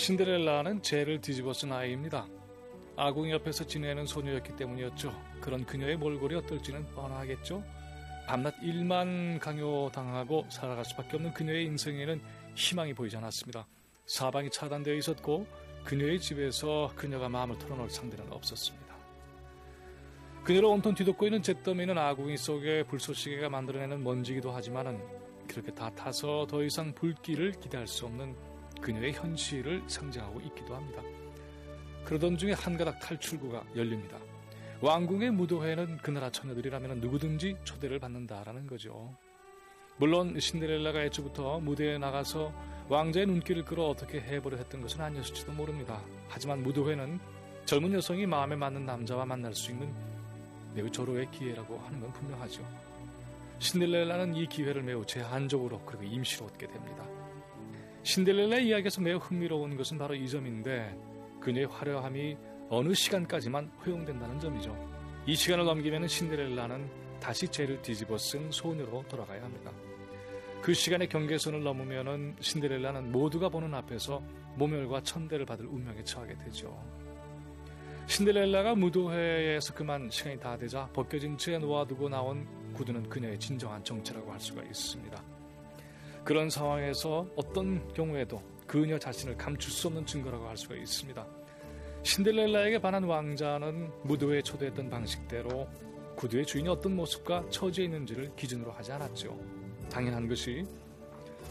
신데렐라는 죄를 뒤집어 쓴 아이입니다. 아궁이 옆에서 지내는 소녀였기 때문이었죠. 그런 그녀의 몰골이 어떨지는 뻔하겠죠. 밤낮 일만 강요당하고 살아갈 수밖에 없는 그녀의 인생에는 희망이 보이지 않았습니다. 사방이 차단되어 있었고 그녀의 집에서 그녀가 마음을 털어놓을 상대는 없었습니다. 그녀를 온통 뒤덮고 있는 잿더미는 아궁이 속에 불쏘시개가 만들어내는 먼지기도 하지만은 그렇게 다 타서 더 이상 불길을 기대할 수 없는 그녀의 현실을 상징하고 있기도 합니다. 그러던 중에 한 가닥 탈출구가 열립니다. 왕궁의 무도회는 그 나라 처녀들이라면 누구든지 초대를 받는다라는 거죠. 물론 신데렐라가 애초부터 무대에 나가서 왕자의 눈길을 끌어 어떻게 해보려 했던 것은 아니었을지도 모릅니다. 하지만 무도회는 젊은 여성이 마음에 맞는 남자와 만날 수 있는 매우 절호의 기회라고 하는 건 분명하죠. 신데렐라는 이 기회를 매우 제한적으로 그리고 임시로 얻게 됩니다. 신데렐라 이야기에서 매우 흥미로운 것은 바로 이 점인데 그녀의 화려함이 어느 시간까지만 허용된다는 점이죠. 이 시간을 넘기면 신데렐라는 다시 죄를 뒤집어 쓴 소녀로 돌아가야 합니다. 그 시간의 경계선을 넘으면 신데렐라는 모두가 보는 앞에서 모멸과 천대를 받을 운명에 처하게 되죠. 신데렐라가 무도회에서 그만 시간이 다 되자 벗겨진 채 놓아두고 나온 구두는 그녀의 진정한 정체라고 할 수가 있습니다. 그런 상황에서 어떤 경우에도 그녀 자신을 감출 수 없는 증거라고 할 수가 있습니다. 신데렐라에게 반한 왕자는 무도회에 초대했던 방식대로 구두의 주인이 어떤 모습과 처지에 있는지를 기준으로 하지 않았죠. 당연한 것이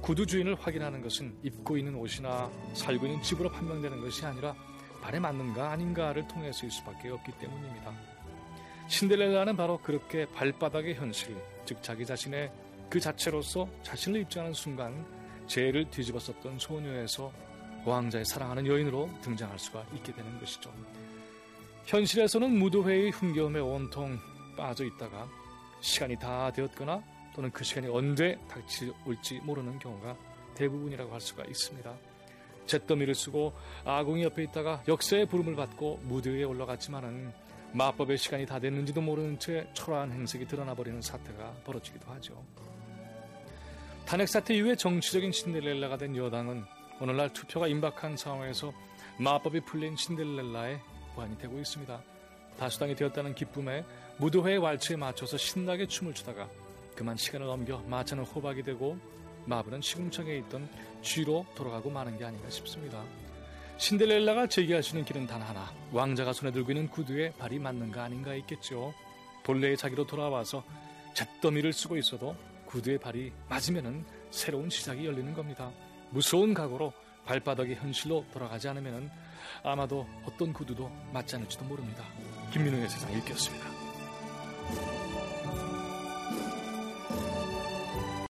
구두 주인을 확인하는 것은 입고 있는 옷이나 살고 있는 집으로 판명되는 것이 아니라 발에 맞는가 아닌가를 통해서일 수밖에 없기 때문입니다. 신데렐라는 바로 그렇게 발바닥의 현실, 즉 자기 자신의 그 자체로서 자신을 입증하는 순간 죄를 뒤집었었던 소녀에서 왕자의 사랑하는 여인으로 등장할 수가 있게 되는 것이죠. 현실에서는 무도회의 흥겨움에 온통 빠져 있다가 시간이 다 되었거나 또는 그 시간이 언제 닥치올지 모르는 경우가 대부분이라고 할 수가 있습니다. 잿더미를 쓰고 아궁이 옆에 있다가 역사의 부름을 받고 무대에 올라갔지만은 마법의 시간이 다 됐는지도 모르는 채 초라한 행색이 드러나 버리는 사태가 벌어지기도 하죠. 탄핵 사태 이후에 정치적인 신데렐라가 된 여당은 오늘날 투표가 임박한 상황에서 마법이 풀린 신데렐라의 보안이 되고 있습니다. 다수당이 되었다는 기쁨에 무도회의 왈츠에 맞춰서 신나게 춤을 추다가 그만 시간을 넘겨 마차는 호박이 되고 마블은 시궁창에 있던 쥐로 돌아가고 마는 게 아닌가 싶습니다. 신데렐라가 제기할 수 있는 길은 단 하나. 왕자가 손에 들고 있는 구두에 발이 맞는가 아닌가 있겠죠. 본래의 자기로 돌아와서 잿더미를 쓰고 있어도 구두의 발이 맞으면 새로운 시작이 열리는 겁니다. 무서운 각오로 발바닥의 현실로 돌아가지 않으면 아마도 어떤 구두도 맞지 않을지도 모릅니다. 김민우의 세상 읽기였습니다.